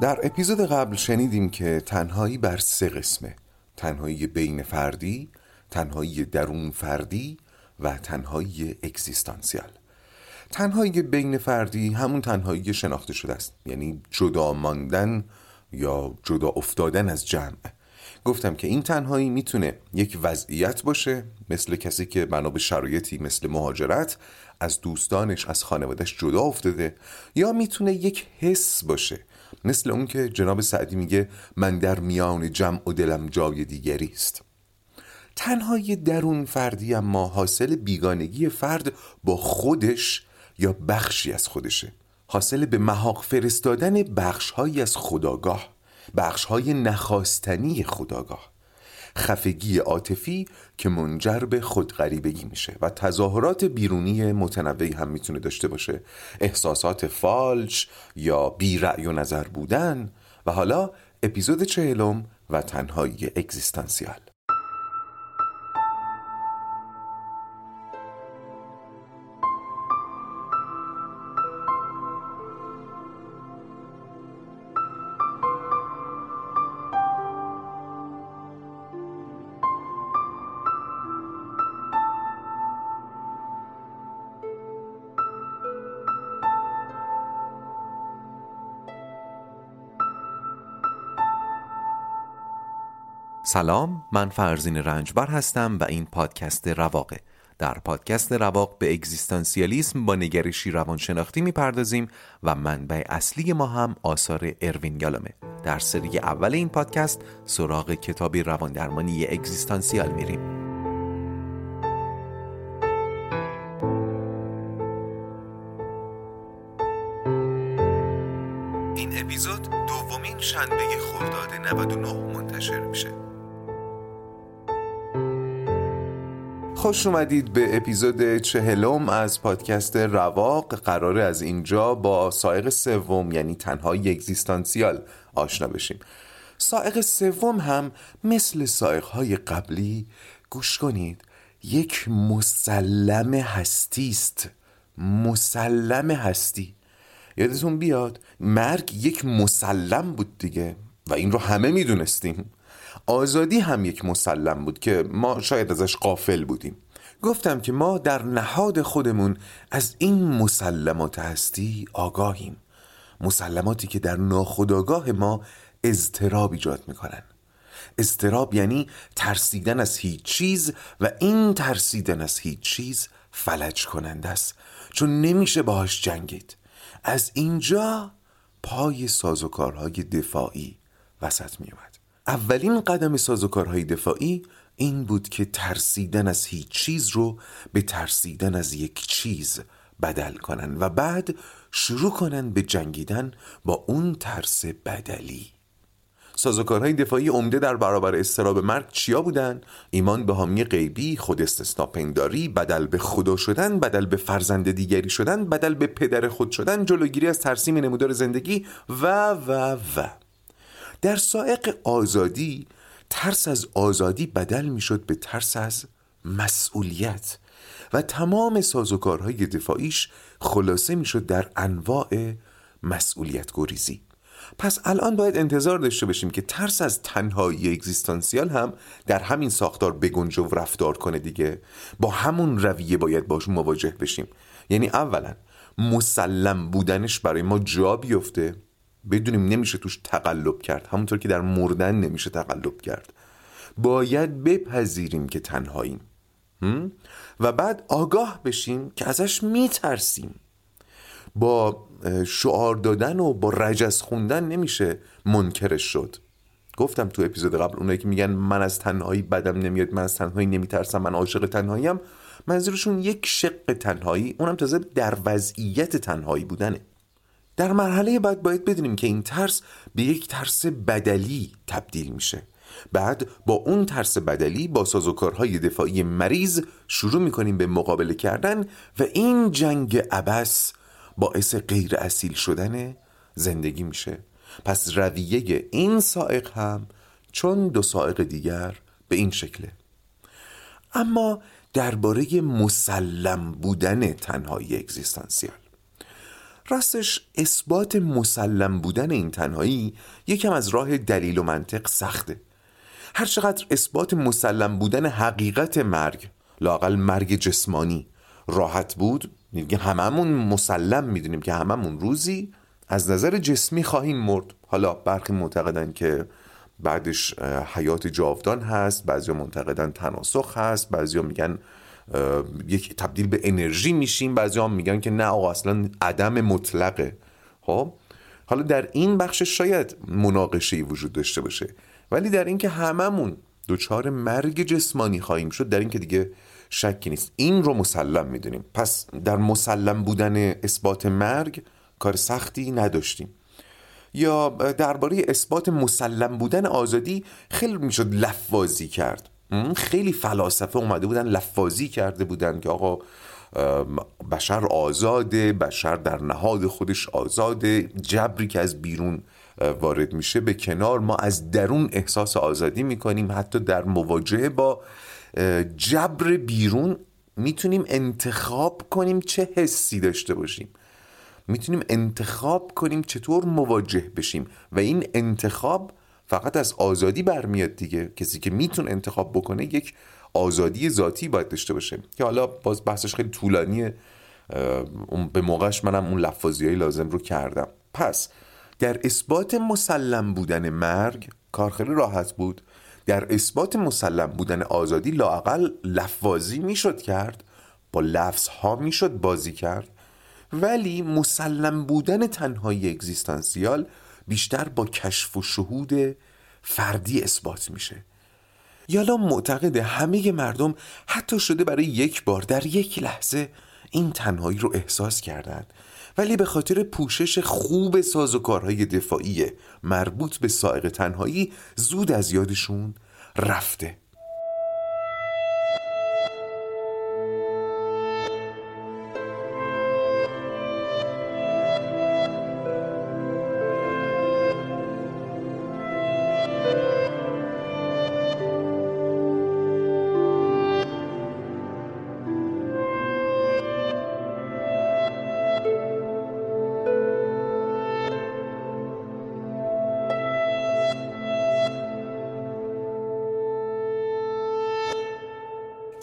در اپیزود قبل شنیدیم که تنهایی بر سه قسمه. تنهایی بین فردی، تنهایی درون فردی و تنهایی اکزیستانسیال تنهایی بین فردی همون تنهایی شناخته شده است. یعنی جدا ماندن یا جدا افتادن از جمع. گفتم که این تنهایی می‌تونه یک وضعیت باشه مثل کسی که بنا به شرایطی مثل مهاجرت از دوستانش از خانوادش جدا افتاده یا می‌تونه یک حس باشه. مثل اون که جناب سعدی میگه من در میان جمع و دلم جای دیگری است. تنهای درون فردی اما حاصل بیگانگی فرد با خودش یا بخشی از خودشه. حاصل به محاق فرستادن بخشهایی از خداگاه بخشهای نخواستنی خداگاه. خفگی عاطفی که منجر به خودغریبگی میشه و تظاهرات بیرونی متنوعی هم می‌تونه داشته باشه. احساسات فالش یا بی رأی و نظر بودن و حالا اپیزود چهلم و تنهایی اگزیستانسیال. سلام من فرزین رنجبر هستم و این پادکست رواقه. در پادکست رواق به اگزیستانسیالیسم با نگرشی روانشناختی می‌پردازیم و منبع اصلی ما هم آثار اروین گالومه. در سری اول این پادکست سراغ کتابی رواندرمانی اگزیستانسیال میریم. این اپیزود دومین شنبه خرداد 99 منتشر میشه. خوش اومدید به اپیزود چهلم از پادکست رواق. قرار از اینجا با سائق سوم یعنی تنهایی اگزیستانسیال آشنا بشیم. سائق سوم هم مثل سائقهای قبلی گوش کنید یک مسلم هستی است. مسلم هستی. یادتون بیاد مرگ یک مسلم بود دیگه و این رو همه می‌دونستیم. آزادی هم یک مسلم بود که ما شاید ازش قافل بودیم. گفتم که ما در نهاد خودمون از این مسلمات هستی آگاهیم. مسلماتی که در ناخودآگاه ما اضطراب ایجاد می‌کنن. اضطراب یعنی ترسیدن از هیچ چیز و این ترسیدن از هیچ چیز فلج کننده است. چون نمیشه باهاش جنگید. از اینجا پای سازوکارهای دفاعی وسط میومد اولین قدم سازوکارهای دفاعی این بود که ترسیدن از هیچ چیز رو به ترسیدن از یک چیز بدل کنن و بعد شروع کنن به جنگیدن با اون ترس بدلی سازوکارهای دفاعی عمده در برابر استراب مرگ چیا بودن؟ ایمان به حامی غیبی، خود پنداری، بدل به خدا شدن، بدل به فرزند دیگری شدن، بدل به پدر خود شدن، جلوگیری از ترسیم نمودار زندگی و و و در سائق آزادی ترس از آزادی بدل می‌شد به ترس از مسئولیت و تمام سازوکارهای دفاعیش خلاصه می‌شد در انواع مسئولیت گریزی پس الان باید انتظار داشته باشیم که ترس از تنهایی اگزیستانسیال هم در همین ساختار بگنج و رفتار کنه دیگه. با همون رویه باید باش مواجه بشیم. یعنی اولا مسلم بودنش برای ما جا بیفته. بدونیم نمیشه توش تقلب کرد. همونطور که در مردن نمیشه تقلب کرد. باید بپذیریم که تنهاییم. و بعد آگاه بشیم که ازش میترسیم. با شعار دادن و با رجز خوندن نمیشه منکرش شد. گفتم تو اپیزود قبل اونایی که میگن من از تنهایی بدم نمیاد من از تنهایی نمیترسم من عاشق تنهاییم منظورشون یک شق تنهایی اونم تازه در وضعیت تنهایی بودنه. در مرحله بعد باید بدونیم که این ترس به یک ترس بدلی تبدیل میشه. بعد با اون ترس بدلی با سازوکارهای دفاعی مریض شروع می‌کنیم به مقابله کردن و این جنگ عبس باعث غیر اصیل شدن زندگی میشه. پس رویه این سائق هم چون دو سائق دیگر به این شکله. اما درباره مسلم بودن تنهایی اگزیستانسیال. راستش اثبات مسلم بودن این تنهایی یکم از راه دلیل و منطق سخته. هرچقدر اثبات مسلم بودن حقیقت مرگ لاقل مرگ جسمانی راحت بود دیگه هممون مسلم می‌دونیم که هممون روزی از نظر جسمی خواهیم مرد. حالا برخی معتقدن که بعدش حیات جاودان هست بعضی معتقدن تناسخ هست بعضی میگن یک تبدیل به انرژی میشیم. بعضی هم میگن که نه آقا اصلا عدم مطلقه. خب؟ حالا در این بخش شاید مناقشه وجود داشته باشه ولی در اینکه هممون دچار مرگ جسمانی خواهیم شد در اینکه دیگه شکی نیست. این رو مسلم می‌دونیم. پس در مسلم بودن اثبات مرگ کار سختی نداشتیم. یا درباره اثبات مسلم بودن آزادی خیلی می‌شد لفاظی کرد. خیلی فلاسفه اومده بودن لفاظی کرده بودن که آقا بشر آزاده بشر در نهاد خودش آزاده جبری که از بیرون وارد میشه به کنار. ما از درون احساس آزادی می‌کنیم حتی در مواجهه با جبر بیرون می‌تونیم انتخاب کنیم چه حسی داشته باشیم. می‌تونیم انتخاب کنیم چطور مواجه بشیم. و این انتخاب فقط از آزادی برمیاد دیگه. کسی که می‌تونه انتخاب بکنه یک آزادی ذاتی باید داشته باشه. که حالا باز بحثش خیلی طولانیه. به موقعش منم اون لفاظی های لازم رو کردم. پس در اثبات مسلم بودن مرگ کار خیلی راحت بود. در اثبات مسلم بودن آزادی لاقل لفاظی می‌شد کرد. با لفظ ها می‌شد بازی کرد. ولی مسلم بودن تنهایی اگزیستانسیال بیشتر با کشف و شهود فردی اثبات میشه. یالا معتقد همه مردم حتی شده برای یک بار در یک لحظه این تنهایی رو احساس کردند ولی به خاطر پوشش خوب سازوکارهای دفاعی مربوط به سائق تنهایی زود از یادشون رفته.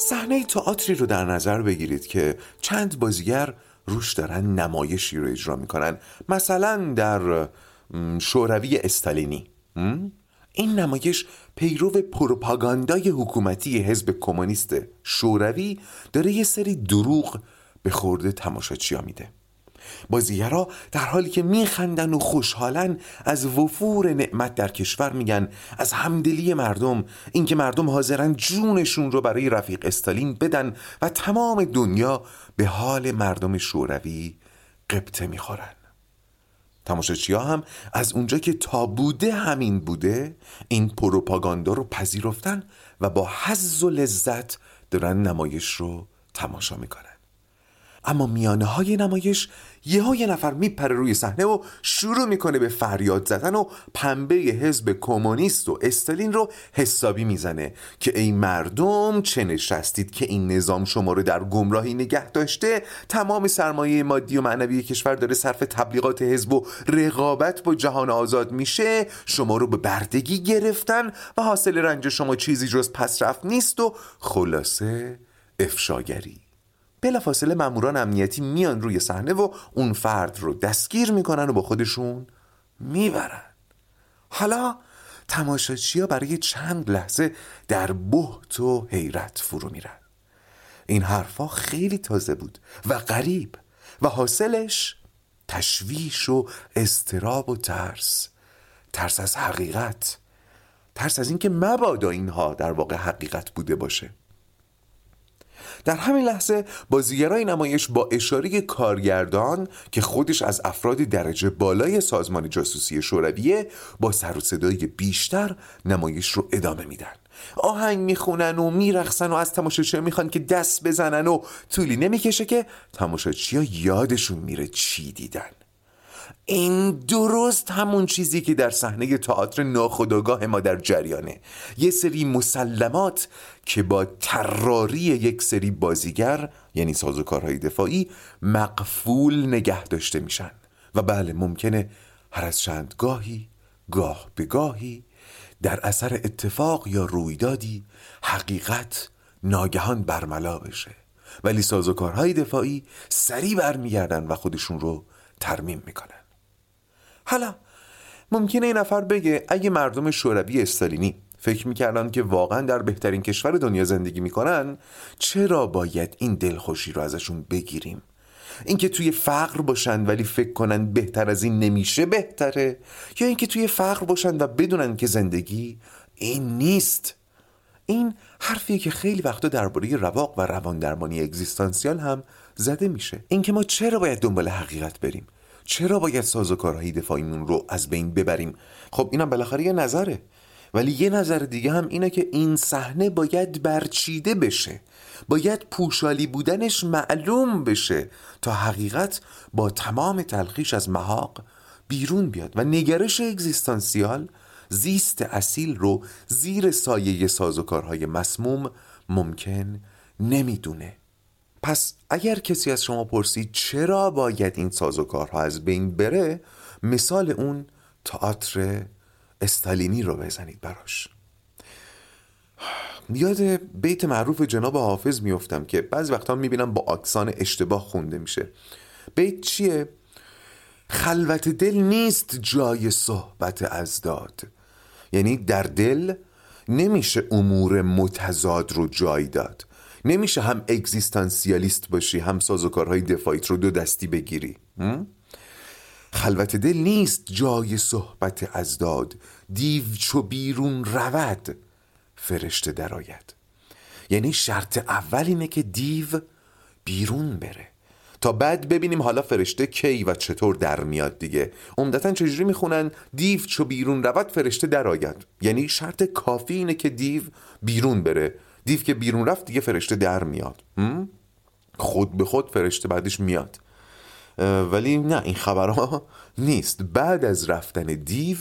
صحنه تئاتری رو در نظر بگیرید که چند بازیگر روش دارن نمایشی رو اجرا می‌کنن. مثلا در شوروی استالینی. این نمایش پیرو پروپاگاندای حکومتی حزب کمونیست شوروی داره یه سری دروغ به خورده تماشاچیا میده. بازیگرا در حالی که میخندن و خوشحالن از وفور نعمت در کشور میگن از همدلی مردم اینکه مردم حاضرن جونشون رو برای رفیق استالین بدن و تمام دنیا به حال مردم شوروی قبطه می‌خورن. تماشاچی هم از اونجا که تا بوده همین بوده این پروپاگاندا رو پذیرفتن و با حز و لذت دارن نمایش رو تماشا می‌کنن. اما میانه های نمایش یه نفر میپره روی صحنه و شروع می‌کنه به فریاد زدن و پنبه حزب کمونیست و استالین رو حسابی می‌زنه که ای مردم چه نشستید که این نظام شما رو در گمراهی نگه داشته؟ تمام سرمایه مادی و معنوی کشور داره صرف تبلیغات حزب و رقابت با جهان آزاد میشه. شما رو به بردگی گرفتن و حاصل رنج شما چیزی جز پسرفت نیست و خلاصه افشاگری. بلافاصله ماموران امنیتی میان روی صحنه و اون فرد رو دستگیر می‌کنن و با خودشون می‌برن. حالا تماشاچیا برای چند لحظه در بحت و حیرت فرو میرن. این حرفا خیلی تازه بود و غریب و حاصلش تشویش و استراب و ترس. ترس از حقیقت. ترس از اینکه مبادا اینها در واقع حقیقت بوده باشه. در همین لحظه بازیگرای نمایش با اشاره کارگردان که خودش از افراد درجه بالای سازمان جاسوسی شورویه با سر و صدای بیشتر نمایش رو ادامه میدن. آهنگ می‌خونن و میرخصن و از تماشاچی می‌خوان که دست بزنن و طولی نمی‌کشه که تماشاچی ها یادشون میره چی دیدن. این درست همون چیزی که در صحنه تئاتر ناخودآگاه ما در جریانه. یه سری مسلمات که با تراری یک سری بازیگر یعنی سازوکارهای دفاعی مقفول نگه داشته میشن. و بله ممکنه هر از چند گاهی گاه به گاهی در اثر اتفاق یا رویدادی حقیقت ناگهان برملا بشه. ولی سازوکارهای دفاعی سریع برمیگردن و خودشون رو ترمیم می‌کنن. حالا ممکنه این نفر بگه اگه مردم شوروی استالینی فکر می‌کردن که واقعا در بهترین کشور دنیا زندگی می‌کنن چرا باید این دلخوشی رو ازشون بگیریم؟ اینکه توی فقر باشن ولی فکر کنن بهتر از این نمیشه بهتره؟ یا اینکه توی فقر باشن و بدونن که زندگی این نیست؟ این حرفیه که خیلی وقتا درباره رواق و روان درمانی اگزیستانسیال هم زده میشه. اینکه ما چرا باید دنبال حقیقت بریم؟ چرا باید سازوکارهای دفاعیمون رو از بین ببریم؟ خب اینم بالاخره یه نظره. ولی یه نظر دیگه هم اینه که این صحنه باید برچیده بشه. باید پوشالی بودنش معلوم بشه تا حقیقت با تمام تلخیش از محاق بیرون بیاد. و نگرش اگزیستانسیال زیست اصیل رو زیر سایه سازوکارهای مسموم ممکن نمی‌دونه. پس اگر کسی از شما پرسید چرا باید این سازوکارها از بین بره مثال اون تئاتر استالینی رو بزنید براش. یاد بیت معروف جناب حافظ میفتم که بعضی وقتا می‌بینم با اکسان اشتباه خونده میشه. بیت چیه؟ خلوت دل نیست جای صحبت از داد. یعنی در دل نمیشه امور متضاد رو جای داد. نمیشه هم اگزیستانسیالیست باشی هم سازوکارهای دفاعیت رو دو دستی بگیری. خلوت دل نیست جای صحبت از داد. دیو چو بیرون رود فرشته درآید. یعنی شرط اول اینه که دیو بیرون بره. تا بعد ببینیم حالا فرشته کی و چطور در میاد دیگه. عمدتا چجوری می‌خونن؟ دیو چو بیرون رود فرشته درآید. یعنی شرط کافی اینه که دیو بیرون بره. دیو که بیرون رفت دیگه فرشته در میاد. خود به خود فرشته بعدش میاد. ولی نه این خبرها نیست. بعد از رفتن دیو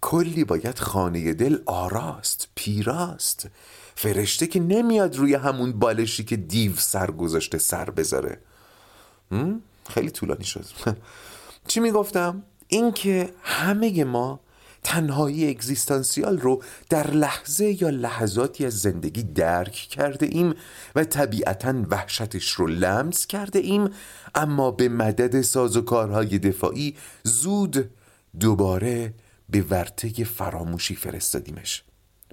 کلی باید خانه دل آراست پیراست. فرشته که نمیاد روی همون بالشی که دیو سر گذاشته سر بذاره. خیلی طولانی شد. چی می‌گفتم؟ اینکه همه ما تنهایی اگزیستانسیال رو در لحظه یا لحظاتی از زندگی درک کرده ایم و طبیعتا وحشتش رو لمس کرده ایم اما به مدد سازوکارهای دفاعی زود دوباره به ورطه فراموشی فرستادیمش.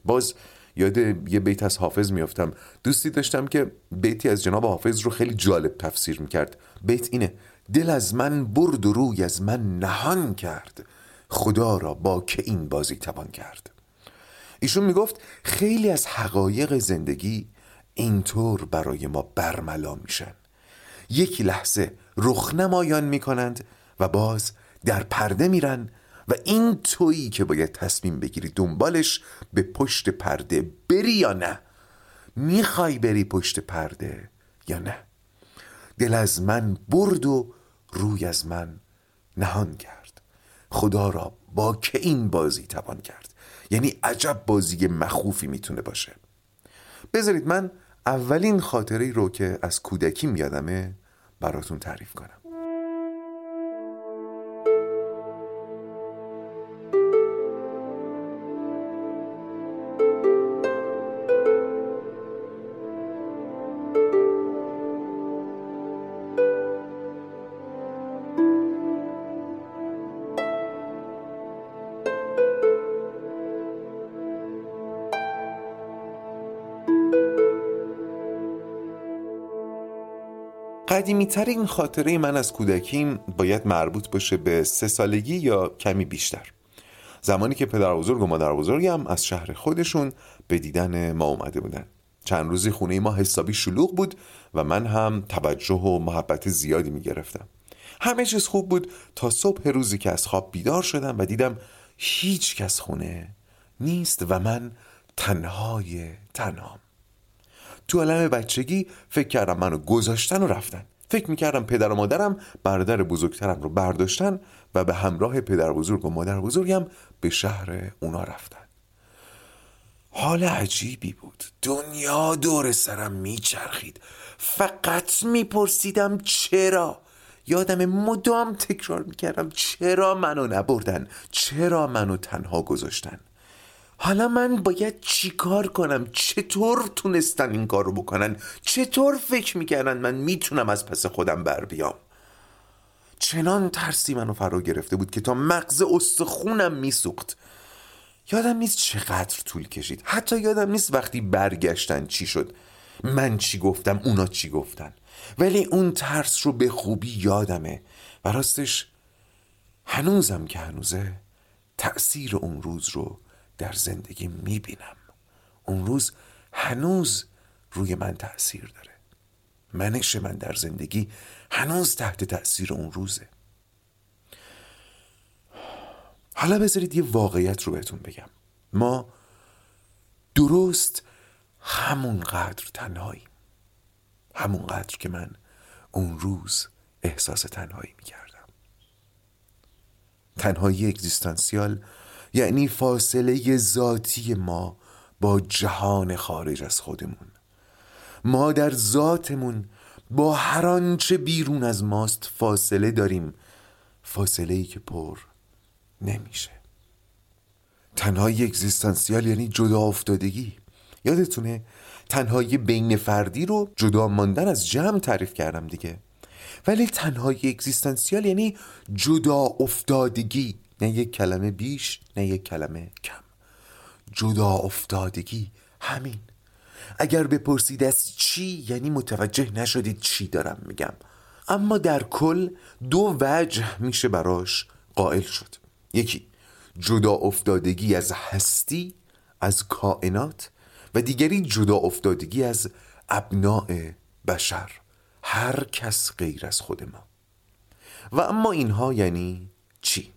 باز یاد یه بیت از حافظ میافتم. دوستی داشتم که بیتی از جناب حافظ رو خیلی جالب تفسیر می‌کرد. بیت اینه دل از من برد و روی از من نهان کرد. خدا را با که این بازی توان کرد. ایشون می‌گفت خیلی از حقایق زندگی اینطور برای ما برملا میشن. یک لحظه رخنمایان می‌کنند و باز در پرده میرن و این تویی که باید تصمیم بگیری دنبالش به پشت پرده بری یا نه؟ می‌خوای بری پشت پرده یا نه؟ دل از من برد و روی از من نهان کرد. خدا را با که این بازی توان کرد؟ یعنی عجب بازی مخوفی می‌تونه باشه. بذارید من اولین خاطره رو که از کودکی میادمه براتون تعریف کنم. قدیمی ترین خاطره من از کودکیم باید مربوط باشه به سه سالگی یا کمی بیشتر. زمانی که پدر بزرگ و مادر بزرگم از شهر خودشون به دیدن ما اومده بودن. چند روزی خونه ما حسابی شلوغ بود و من هم توجه و محبت زیادی می گرفتم همه چیز خوب بود تا صبح روزی که از خواب بیدار شدم و دیدم هیچ کس خونه نیست و من تنهای تنهام. تو علم بچگی فکر کردم منو گذاشتن و رفتن. فکر می‌کردم پدر و مادرم برادر بزرگترم رو برداشتن و به همراه پدر بزرگ و مادر بزرگم به شهر اونا رفتن. حال عجیبی بود. دنیا دور سرم میچرخید. فقط میپرسیدم چرا؟ یادم مدام تکرار می‌کردم چرا منو نبردن؟ چرا منو تنها گذاشتن؟ حالا من باید چیکار کنم؟ چطور تونستن این کار رو بکنن؟ چطور فکر می‌کردن من می‌تونم از پس خودم بر بیام؟ چنان ترسی منو فرا گرفته بود که تا مغز استخونم میسوخت. یادم نیست چقدر طول کشید. حتی یادم نیست وقتی برگشتن چی شد. من چی گفتم اونا چی گفتن. ولی اون ترس رو به خوبی یادمه. و راستش هنوزم که هنوزه تأثیر اون روز رو در زندگی می‌بینم. اون روز هنوز روی من تأثیر داره. منش من در زندگی هنوز تحت تأثیر اون روزه. حالا بذارید یه واقعیت رو بهتون بگم. ما درست همونقدر تنهاییم. همونقدر که من اون روز احساس تنهایی می‌کردم. تنهایی اگزیستانسیال یعنی فاصله ذاتی ما با جهان خارج از خودمون. ما در ذاتمون با هر آنچه بیرون از ماست فاصله داریم. فاصله ای که پر نمیشه. تنهایی اگزیستانسیال یعنی جدا افتادگی. یادتونه تنهایی بین فردی رو جدا ماندن از جمع تعریف کردم دیگه. ولی تنهایی اگزیستانسیال یعنی جدا افتادگی. نه یک کلمه بیش نه یک کلمه کم. جدا افتادگی همین. اگر بپرسید از چی یعنی متوجه نشدید چی دارم میگم. اما در کل دو وجه میشه براش قائل شد. یکی جدا افتادگی از هستی از کائنات و دیگری جدا افتادگی از ابناع بشر. هر کس غیر از خود ما. و اما اینها یعنی چی؟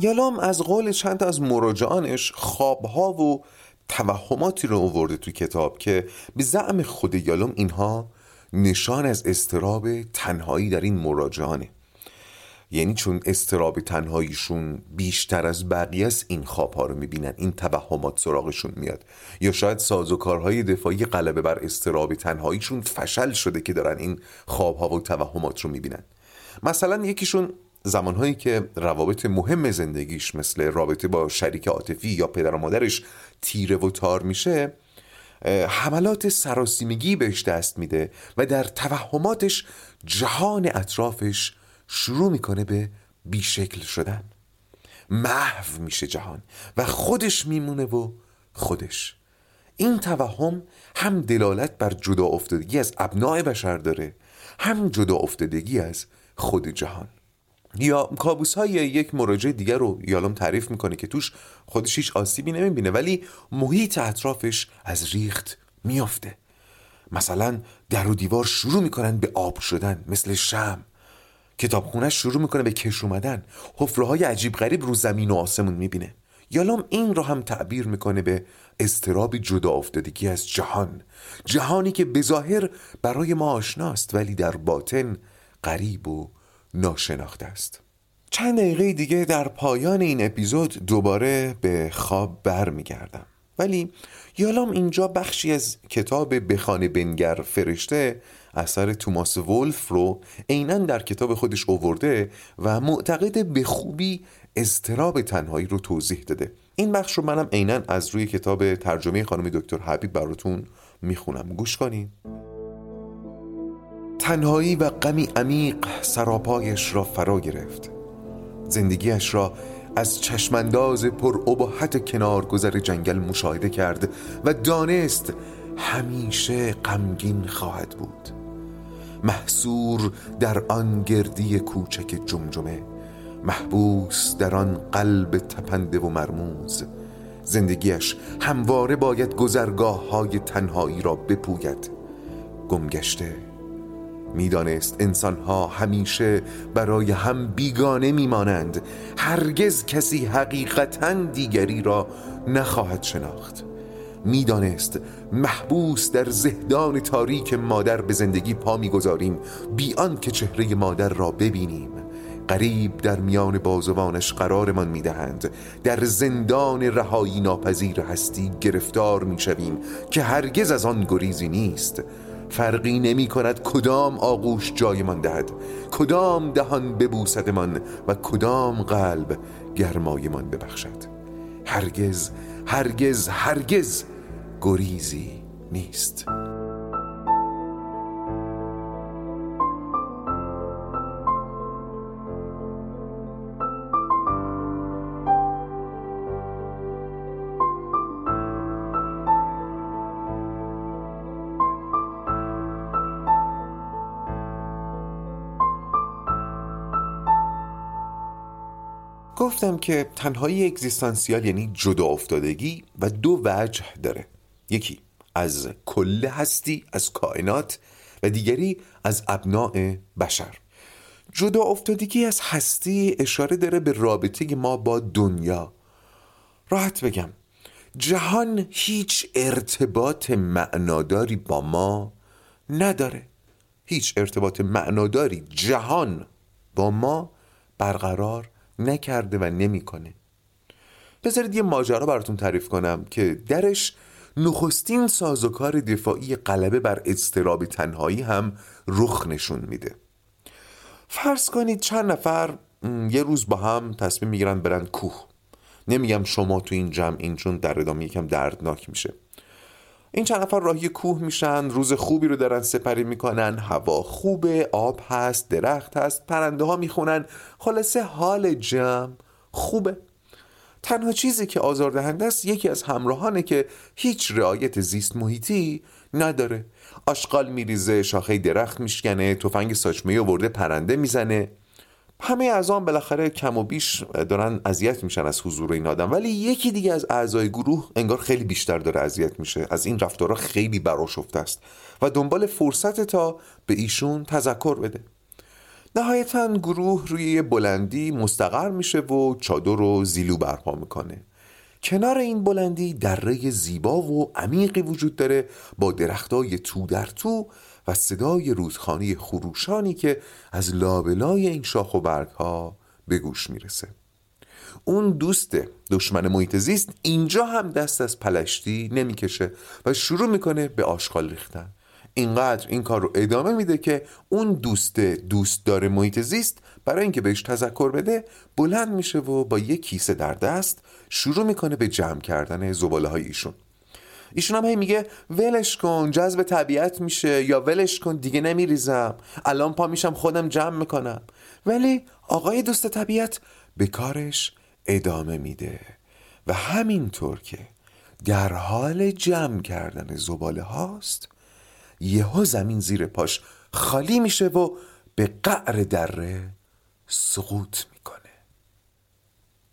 یالام از قول چند از مراجعانش خوابها و توهماتی رو آورده تو کتاب که به زعم خود یالام اینها نشان از استراب تنهایی در این مراجعانه. یعنی چون استراب تنهاییشون بیشتر از بقیه است این خوابها رو می‌بینن این توهمات سراغشون میاد. یا شاید سازوکارهای دفاعی غلبه بر استراب تنهاییشون فشل شده که دارن این خوابها و توهمات رو می‌بینن. مثلا یکیشون زمانهایی که روابط مهم زندگیش مثل رابطه با شریک عاطفی یا پدر و مادرش تیره و تار میشه حملات سراسیمگی بهش دست میده و در توهماتش جهان اطرافش شروع می‌کنه به بیشکل شدن. محو میشه جهان و خودش میمونه و خودش. این توهم هم دلالت بر جدا افتادگی از ابناع بشر داره هم جدا افتادگی از خود جهان. یا کابوس های یک مراجع دیگر رو یالام تعریف می‌کنه که توش خودش هیچ آسیبی نمی‌بینه ولی محیط اطرافش از ریخت میافته. مثلا در و دیوار شروع می‌کنن به آب شدن مثل شم. کتابخونه شروع می‌کنه به کش اومدن. حفره های عجیب غریب رو زمین و آسمون می‌بینه. یالام این رو هم تعبیر می‌کنه به استراب جدا افتادگی از جهان. جهانی که بظاهر برای ما آشناست ولی در باطن غریب و ناشناخته است. چند دقیقه دیگه در پایان این اپیزود دوباره به خواب برمیگردم. ولی یالام اینجا بخشی از کتاب بخانه بنگر فرشته اثر توماس ولف رو عینا در کتاب خودش اوورده و معتقد به خوبی اضطراب تنهایی رو توضیح داده. این بخش رو منم عینا از روی کتاب ترجمه خانم دکتر حبیب براتون می‌خونم. گوش کنید تنهایی و غمی عمیق سراپایش را فرا گرفت. زندگیش را از چشمانداز پر ابهت کنار گذر جنگل مشاهده کرد و دانست همیشه غمگین خواهد بود. محصور در آن گردی کوچک جمجمه محبوس در آن قلب تپنده و مرموز. زندگیش همواره باید گذرگاه های تنهایی را بپوید. گمگشته می‌دانست انسانها همیشه برای هم بیگانه میمانند. هرگز کسی حقیقتا دیگری را نخواهد شناخت. می‌دانست محبوس در زهدان تاریک مادر به زندگی پا می‌گذاریم. بیان که چهره مادر را ببینیم. قریب در میان بازوانش قرارمان می‌دهند. در زندان رهایی ناپذیر هستی گرفتار می‌شویم که هرگز از آن گریزی نیست. فرقی نمی کند کدام آغوش جایمان دهد کدام دهان ببوسدمان و کدام قلب گرمایمان ببخشد. هرگز هرگز هرگز گریزی نیست. گفتم که تنهایی اگزیستانسیال یعنی جدا افتادگی و دو وجه داره. یکی از کل هستی از کائنات و دیگری از ابناع بشر. جدا افتادگی از هستی اشاره داره به رابطه ما با دنیا. راحت بگم جهان هیچ ارتباط معناداری با ما نداره. هیچ ارتباط معناداری جهان با ما برقرار نکرده و نمی‌کنه. بذارید یه ماجرا براتون تعریف کنم که درش نخستین سازوکار دفاعی غلبه بر اضطراب تنهایی هم رخ نشون میده. فرض کنید چند نفر یه روز با هم تصمیم می‌گیرن برن کوه. نمیگم شما تو این جمع این چون در ادامه یکم دردناک میشه. این چند نفر راهی کوه میشن روز خوبی رو دارن سپری می‌کنن هوا خوبه آب هست درخت هست پرنده ها می‌خونن. خلاصه حال جمع خوبه. تنها چیزی که آزاردهنده است یکی از همراهانه که هیچ رعایت زیست محیطی نداره. آشغال میریزه شاخه درخت میشکنه تفنگ ساچمه ورده پرنده می‌زنه. همه آن بالاخره کم و بیش دارن اذیت میشن از حضور این آدم. ولی یکی دیگه از اعضای گروه انگار خیلی بیشتر داره اذیت میشه. از این رفتارها خیلی براشفته است. و دنبال فرصت تا به ایشون تذکر بده. نهایتا گروه روی بلندی مستقر میشه و چادر و زیلو برپا می‌کنه. کنار این بلندی دره زیبا و عمیقی وجود داره. با درختای تو در تو و صدای رودخانه خروشانی که از لابلای این شاخ و برگ ها به گوش می‌رسه. اون دوست دشمن محیط زیست اینجا هم دست از پلشتی نمی‌کشه و شروع می‌کنه به آشغال ریختن. اینقدر این کار رو ادامه میده که اون دوست دوست داره محیط زیست برای اینکه بهش تذکر بده بلند میشه و با یک کیسه در دست شروع می‌کنه به جمع کردن زباله های ایشون. ایشون هم هی میگه ولش کن جذب طبیعت میشه. یا ولش کن دیگه نمیریزم. الان پا میشم خودم جمع می‌کنم. ولی آقای دوست طبیعت به کارش ادامه میده. و همینطور که در حال جمع کردن زباله هاست یهو زمین زیر پاش خالی میشه و به قعر دره سقوط می‌کنه.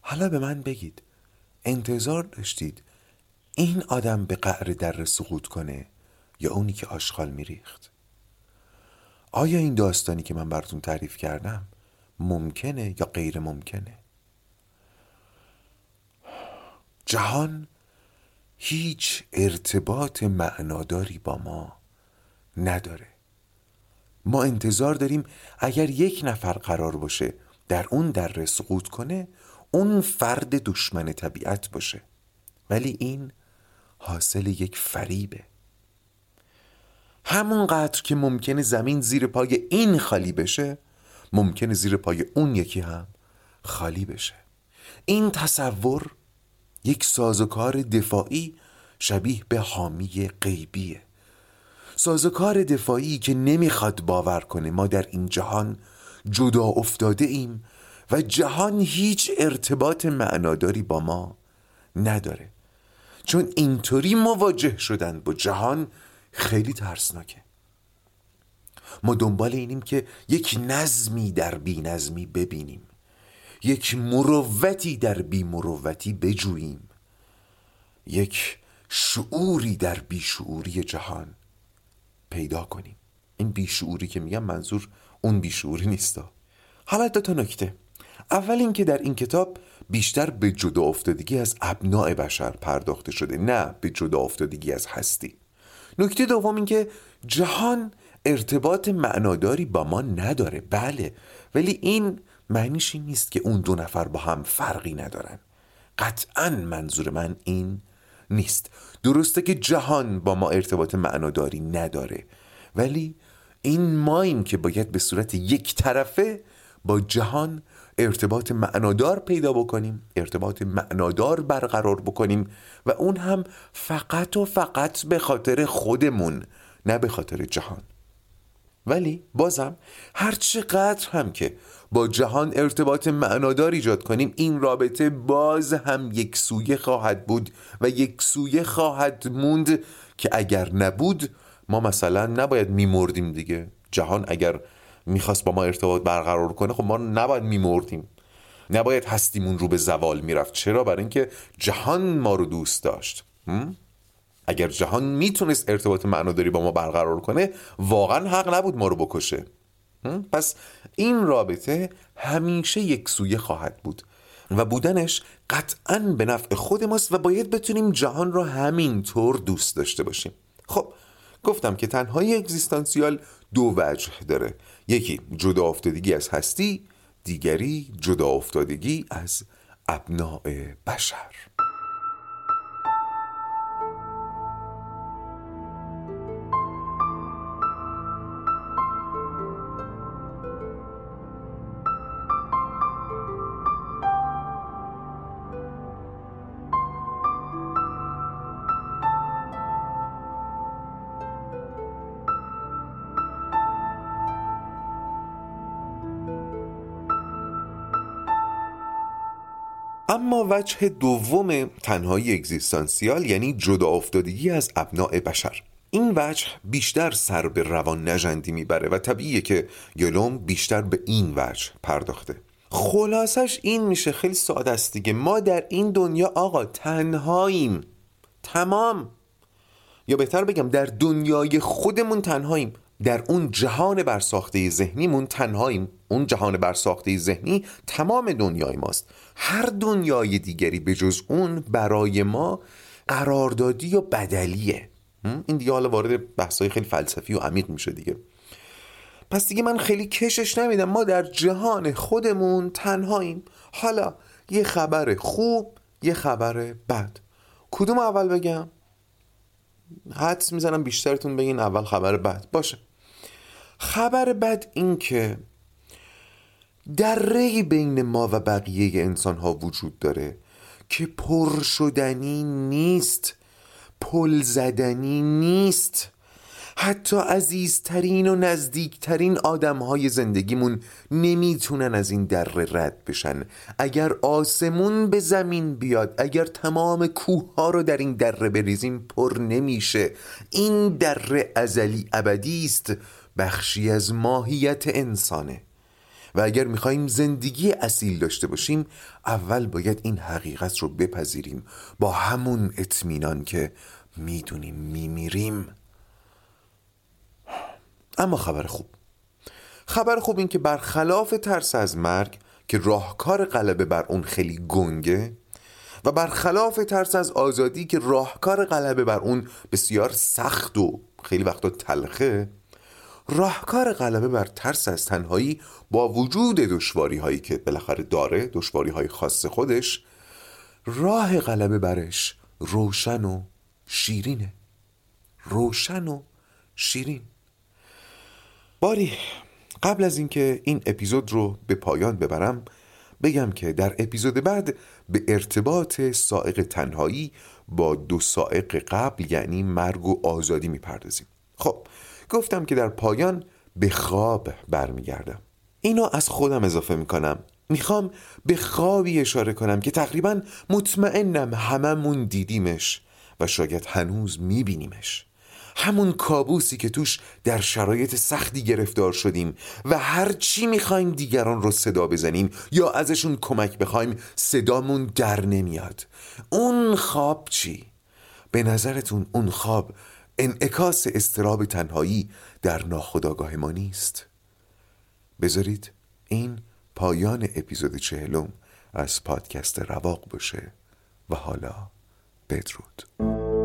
حالا به من بگید انتظار داشتید این آدم به قعر در سقوط کنه یا اونی که آشغال میریخت؟ آیا این داستانی که من براتون تعریف کردم ممکنه یا غیر ممکنه؟ جهان هیچ ارتباط معناداری با ما نداره. ما انتظار داریم اگر یک نفر قرار باشه در اون در سقوط کنه اون فرد دشمن طبیعت باشه. ولی این حاصل یک فریبه. همونقدر که ممکنه زمین زیر پای این خالی بشه ممکنه زیر پای اون یکی هم خالی بشه. این تصور یک سازوکار دفاعی شبیه به حامی غیبیه. سازوکار دفاعی که نمی‌خواد باور کنه ما در این جهان جدا افتاده ایم و جهان هیچ ارتباط معناداری با ما نداره. چون اینطوری مواجه شدن با جهان خیلی ترسناکه. ما دنبال اینیم که یک نظمی در بی نظمی ببینیم یک مروتی در بی مروتی بجوییم یک شعوری در بیشعوری جهان پیدا کنیم. این بیشعوری که میگم منظور اون بیشعوری نیستا حالا دو تا نکته. اول اینکه در این کتاب بیشتر به جدا افتادگی از ابناع بشر پرداخته شده نه به جدا افتادگی از هستی. نکته دوم اینکه جهان ارتباط معناداری با ما نداره بله ولی این معنیش این نیست که اون دو نفر با هم فرقی ندارن. قطعا منظور من این نیست. درسته که جهان با ما ارتباط معناداری نداره ولی این مایم که باید به صورت یک طرفه با جهان ارتباط معنادار پیدا بکنیم ارتباط معنادار برقرار بکنیم و اون هم فقط و فقط به خاطر خودمون نه به خاطر جهان. ولی بازم هر چقدر هم که با جهان ارتباط معنادار ایجاد کنیم این رابطه باز هم یک سویه خواهد بود و یک سویه خواهد موند که اگر نبود ما مثلا نباید میمردیم دیگه. جهان اگر می‌خواست با ما ارتباط برقرار کنه خب ما نباید میمردیم. نباید هستیمون رو به زوال می‌رفت. چرا؟ برای اینکه جهان ما رو دوست داشت. اگر جهان می‌تونست ارتباط معناداری با ما برقرار کنه واقعا حق نبود ما رو بکشه. پس این رابطه همیشه یک سویه خواهد بود و بودنش قطعا به نفع خود ماست و باید بتونیم جهان را همین طور دوست داشته باشیم. خب گفتم که تنهایی اگزیستانسیال دو وجه داره. یکی جدا افتادگی از هستی دیگری جدا افتادگی از ابناع بشر. اما وجه دوم تنهایی اگزیستانسیال یعنی جدا افتادگی از ابناع بشر. این وجه بیشتر سر به روان نجندی می‌بره و طبیعیه که گلوم بیشتر به این وجه پرداخته. خلاصش این میشه خیلی ساده است دیگه. ما در این دنیا آقا تنهاییم. تمام. یا بهتر بگم در دنیای خودمون تنهاییم. در اون جهان برساخته ذهنیمون تنهاییم. اون جهان برساخته ذهنی تمام دنیای ماست. هر دنیای دیگری به جز اون برای ما قراردادی و بدلیه. این دیگه حالا وارد بحثای خیلی فلسفی و عمیق میشه دیگه. پس دیگه من خیلی کشش نمیدم. ما در جهان خودمون تنهاییم. حالا یه خبر خوب یه خبر بد. کدوم اول بگم؟ حدس می‌زنم بیشترتون بگین اول خبر بد. باشه. خبر بد این که دره بین ما و بقیه انسان ها وجود داره که پر شدنی نیست پل زدنی نیست. حتی عزیزترین و نزدیکترین آدم های زندگیمون نمی‌تونن از این دره رد بشن. اگر آسمون به زمین بیاد اگر تمام کوه ها رو در این دره بریزیم پر نمیشه. این دره ازلی ابدی است بخشی از ماهیت انسانه. و اگر می‌خواهیم زندگی اصیل داشته باشیم اول باید این حقیقت رو بپذیریم. با همون اطمینان که می‌دونیم میمیریم. اما خبر خوب. خبر خوب این که برخلاف ترس از مرگ که راهکار غلبه بر اون خیلی گنگه و برخلاف ترس از آزادی که راهکار غلبه بر اون بسیار سخت و خیلی وقتا تلخه راهکار غلبه بر ترس از تنهایی با وجود دشواری هایی که بالاخره داره دشواری های خاص خودش راه غلبه برش روشن و شیرینه. روشن و شیرین. باری قبل از اینکه این اپیزود رو به پایان ببرم بگم که در اپیزود بعد به ارتباط سائق تنهایی با دو سائق قبل یعنی مرگ و آزادی می‌پردازیم. خب گفتم که در پایان به خواب برمیگردم. اینو از خودم اضافه می‌کنم. می‌خوام به خوابی اشاره کنم که تقریبا مطمئنم هممون دیدیمش و شاید هنوز میبینیمش. همون کابوسی که توش در شرایط سختی گرفتار شدیم و هر چی می‌خوایم دیگران رو صدا بزنیم یا ازشون کمک بخوایم صدامون در نمیاد. اون خواب چی؟ به نظرتون اون خواب انعکاس استراب تنهایی در ناخودآگاه ما نیست. بذارید این پایان اپیزود چهلم از پادکست رواق باشه و حالا بدرود.